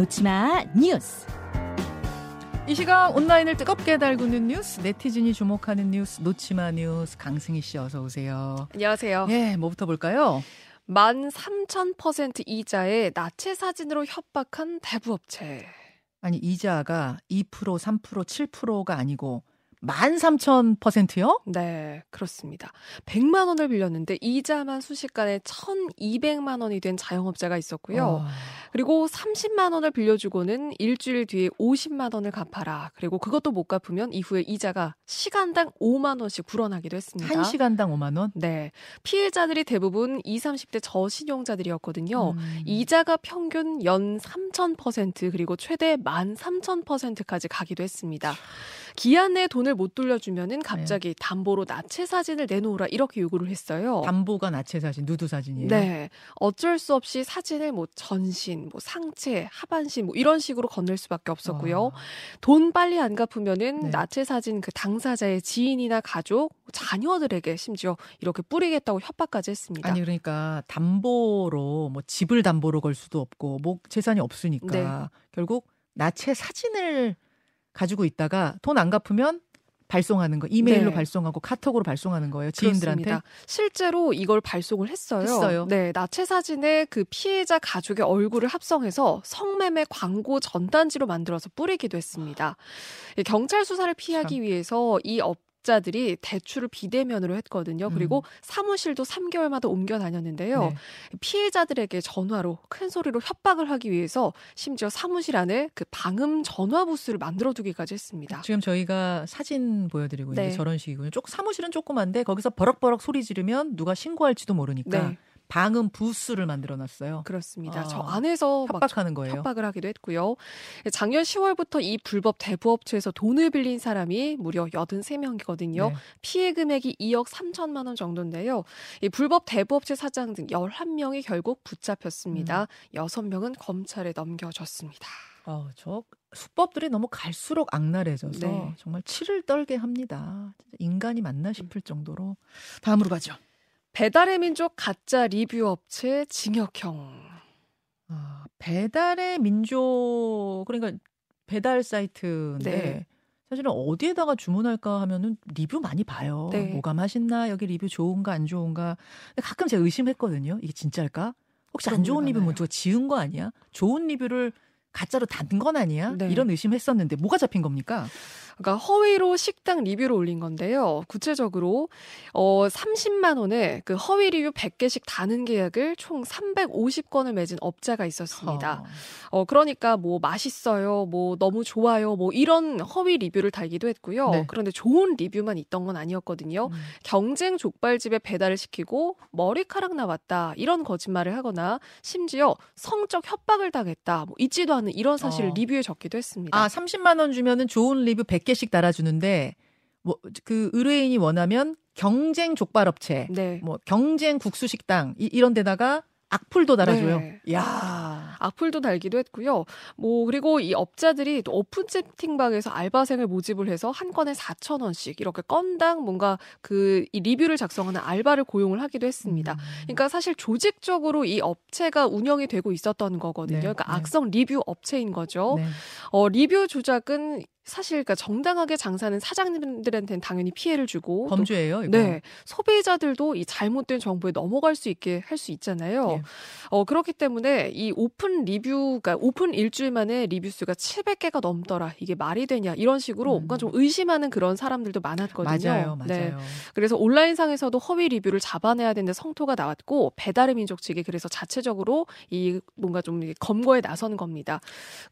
놓치마 뉴스. 이 시각 온라인을 뜨겁게 달구는 뉴스, 네티즌이 주목하는 뉴스, 놓치마 뉴스, 강승희 씨 어서 오세요. 안녕하세요. 예, 뭐부터 볼까요? 만3,000% 이자에 나체 사진으로 협박한 대부업체. 아니, 이자가 2%, 3%, 7%가 아니고 13,000%요? 네, 그렇습니다. 100만 원을 빌렸는데 이자만 순식간에 1,200만 원이 된 자영업자가 있었고요. 어. 그리고 30만 원을 빌려주고는 일주일 뒤에 50만 원을 갚아라. 그리고 그것도 못 갚으면 이후에 이자가 시간당 5만 원씩 불어나기도 했습니다. 한 시간당 5만 원? 네. 피해자들이 대부분 20, 30대 저신용자들이었거든요. 음. 이자가 평균 연 3,000% 그리고 최대 13,000%까지 가기도 했습니다. 기한 내에 돈을 못 돌려주면은 갑자기 담보로 나체 사진을 내놓으라 이렇게 요구를 했어요. 담보가 나체 사진, 누드 사진이에요. 네. 어쩔 수 없이 사진을 뭐 전신, 뭐 상체, 하반신 뭐 이런 식으로 건넬 수밖에 없었고요. 어. 돈 빨리 안 갚으면은 네. 나체 사진 그 당사자의 지인이나 가족, 자녀들에게 심지어 이렇게 뿌리겠다고 협박까지 했습니다. 아니 그러니까 담보로 뭐 집을 담보로 걸 수도 없고 뭐 재산이 없으니까 네. 결국 나체 사진을 가지고 있다가 돈 안 갚으면 발송하는 거 이메일로 네. 발송하고 카톡으로 발송하는 거예요 지인들한테 그렇습니다. 실제로 이걸 발송을 했어요. 했어요? 네, 나체 사진에 그 피해자 가족의 얼굴을 합성해서 성매매 광고 전단지로 만들어서 뿌리기도 했습니다. 이 경찰 수사를 피하기 위해서 이 업자들이 대출을 비대면으로 했거든요. 그리고 사무실도 3개월마다 옮겨 다녔는데요. 음. 네. 피해자들에게 전화로 큰 소리로 협박을 하기 위해서 심지어 사무실 안에 그 방음 전화 부스를 만들어 두기까지 했습니다. 지금 저희가 사진 보여드리고 있는데 네. 저런 식이군요. 쪽 사무실은 조그만데 거기서 버럭버럭 소리 지르면 누가 신고할지도 모르니까 네. 방음 부스를 만들어 놨어요. 그렇습니다. 아, 저 안에서 막 협박하는 거예요. 협박을 하기도 했고요. 작년 10월부터 이 불법 대부업체에서 돈을 빌린 사람이 무려 83명이거든요. 네. 피해 금액이 2억 3천만 원 정도인데요. 이 불법 대부업체 사장 등 11명이 결국 붙잡혔습니다. 음. 6명은 검찰에 넘겨졌습니다. 어, 저 수법들이 너무 갈수록 악랄해져서 네. 정말 치를 떨게 합니다. 진짜 인간이 맞나 싶을 정도로 다음으로 가죠. 배달의 민족 가짜 리뷰 업체 징역형. 아, 배달의 민족 그러니까 배달 사이트인데 네. 사실은 어디에다가 주문할까 하면은 리뷰 많이 봐요. 네. 뭐가 맛있나 여기 리뷰 좋은가 안 좋은가. 근데 가끔 제가 의심했거든요. 이게 진짜일까? 혹시 안 좋은 많아요. 누가 지은 거 아니야? 좋은 리뷰를 가짜로 단 건 아니야? 네. 이런 의심했었는데 뭐가 잡힌 겁니까? 그러니까 허위로 식당 리뷰를 올린 건데요. 구체적으로 어 30만 원에 그 허위 리뷰 100개씩 다는 계약을 총 350건을 맺은 업자가 있었습니다. 어. 어 그러니까 뭐 맛있어요, 뭐 너무 좋아요, 뭐 이런 허위 리뷰를 달기도 했고요. 네. 그런데 좋은 리뷰만 있던 건 아니었거든요. 음. 경쟁 족발집에 배달을 시키고 머리카락 나왔다 이런 거짓말을 하거나 심지어 성적 협박을 당했다 뭐 있지도 않은 이런 사실을 어. 리뷰에 적기도 했습니다. 아, 30만 원 주면은 좋은 리뷰 100개씩 달아주는데 뭐 그 의뢰인이 원하면 경쟁 족발업체, 네. 뭐 경쟁 국수식당 이, 이런 데다가 악플도 달아줘요. 네. 야. 악플도 달기도 했고요. 뭐 그리고 이 업자들이 또 오픈 채팅방에서 알바생을 모집을 해서 한 건에 4천 원씩 이렇게 건당 뭔가 그 이 리뷰를 작성하는 알바를 고용을 하기도 했습니다. 음. 그러니까 사실 조직적으로 이 업체가 운영이 되고 있었던 거거든요. 네, 그러니까 네. 악성 리뷰 업체인 거죠. 네. 어, 리뷰 조작은 사실 그러니까 정당하게 장사하는 사장님들한테는 당연히 피해를 주고 또 범죄예요, 이거. 네. 소비자들도 이 잘못된 정보에 넘어갈 수 있게 할 수 있잖아요. 예. 어, 그렇기 때문에 이 오픈 리뷰가 오픈 일주일 만에 리뷰 수가 700개가 넘더라. 이게 말이 되냐. 이런 식으로 음. 뭔가 좀 의심하는 그런 사람들도 많았거든요. 맞아요, 네. 맞아요. 그래서 온라인상에서도 허위 리뷰를 잡아내야 되는데 성토가 나왔고 배달의 민족 측이 그래서 자체적으로 이 뭔가 좀 검거에 나선 겁니다.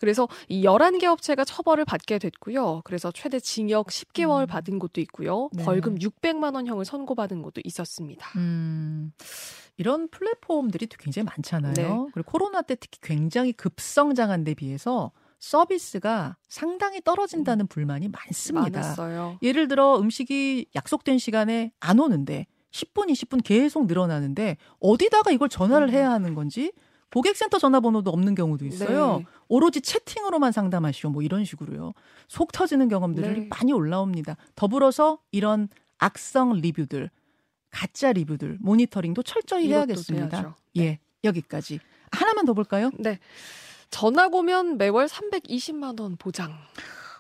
그래서 이 11개 업체가 처벌을 받게 됐고 요. 그래서 최대 징역 10개월 음. 받은 곳도 있고요. 네. 벌금 600만 원형을 선고받은 곳도 있었습니다. 음, 이런 플랫폼들이 또 굉장히 많잖아요. 네. 그리고 코로나 때 특히 굉장히 급성장한 데 비해서 서비스가 상당히 떨어진다는 불만이 많습니다. 많았어요. 예를 들어 음식이 약속된 시간에 안 오는데 10분, 20분 계속 늘어나는데 어디다가 이걸 전화를 음. 해야 하는 건지 고객센터 전화번호도 없는 경우도 있어요. 네. 오로지 채팅으로만 상담하시오. 뭐 이런 식으로요. 속 터지는 경험들이 네. 많이 올라옵니다. 더불어서 이런 악성 리뷰들, 가짜 리뷰들 모니터링도 철저히 해야겠습니다. 돼야죠. 예, 여기까지. 하나만 더 볼까요? 네. 전화 오면 매월 320만 원 보장.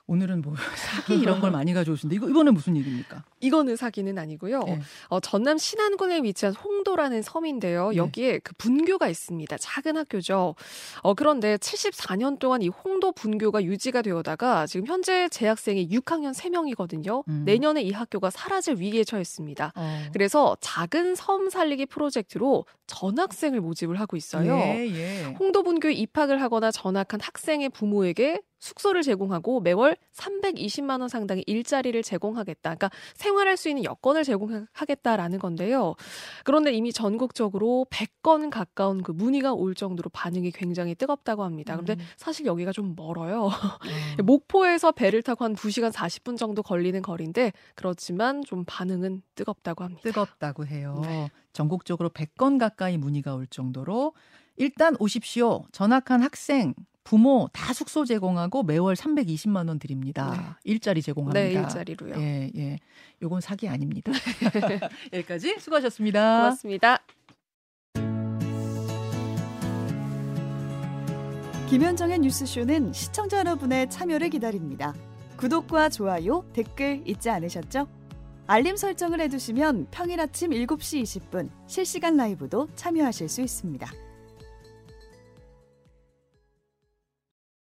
오늘은 뭐 사기 이런 걸 많이 가져오신데 이거 이번에 무슨 얘기입니까? 이거는 사기는 아니고요. 네. 어, 전남 신안군에 위치한 홍도라는 섬인데요. 네. 여기에 그 분교가 있습니다. 작은 학교죠. 어, 그런데 74년 동안 이 홍도 분교가 유지가 되어다가 지금 현재 재학생이 6학년 3명이거든요. 음. 내년에 이 학교가 사라질 위기에 처했습니다. 어. 그래서 작은 섬 살리기 프로젝트로 전학생을 모집을 하고 있어요. 예, 예. 홍도 분교에 입학을 하거나 전학한 학생의 부모에게 숙소를 제공하고 매월 320만 원 상당의 일자리를 제공하겠다. 그러니까 생활할 수 있는 여건을 제공하겠다라는 건데요. 그런데 이미 전국적으로 100건 가까운 그 문의가 올 정도로 반응이 굉장히 뜨겁다고 합니다. 그런데 음. 사실 여기가 좀 멀어요. 음. 목포에서 배를 타고 한 2시간 40분 정도 걸리는 거리인데 그렇지만 좀 반응은 뜨겁다고 합니다. 뜨겁다고 해요. 네. 전국적으로 100건 가까이 문의가 올 정도로 일단 오십시오. 전학한 학생 부모 다 숙소 제공하고 매월 320만 원 드립니다. 네. 일자리 제공합니다. 네, 일자리로요. 예, 예. 요건 사기 아닙니다. 여기까지 수고하셨습니다. 고맙습니다. 김현정의 뉴스쇼는 시청자 여러분의 참여를 기다립니다. 구독과 좋아요, 댓글 잊지 않으셨죠? 알림 설정을 해두시면 평일 아침 7시 20분 실시간 라이브도 참여하실 수 있습니다.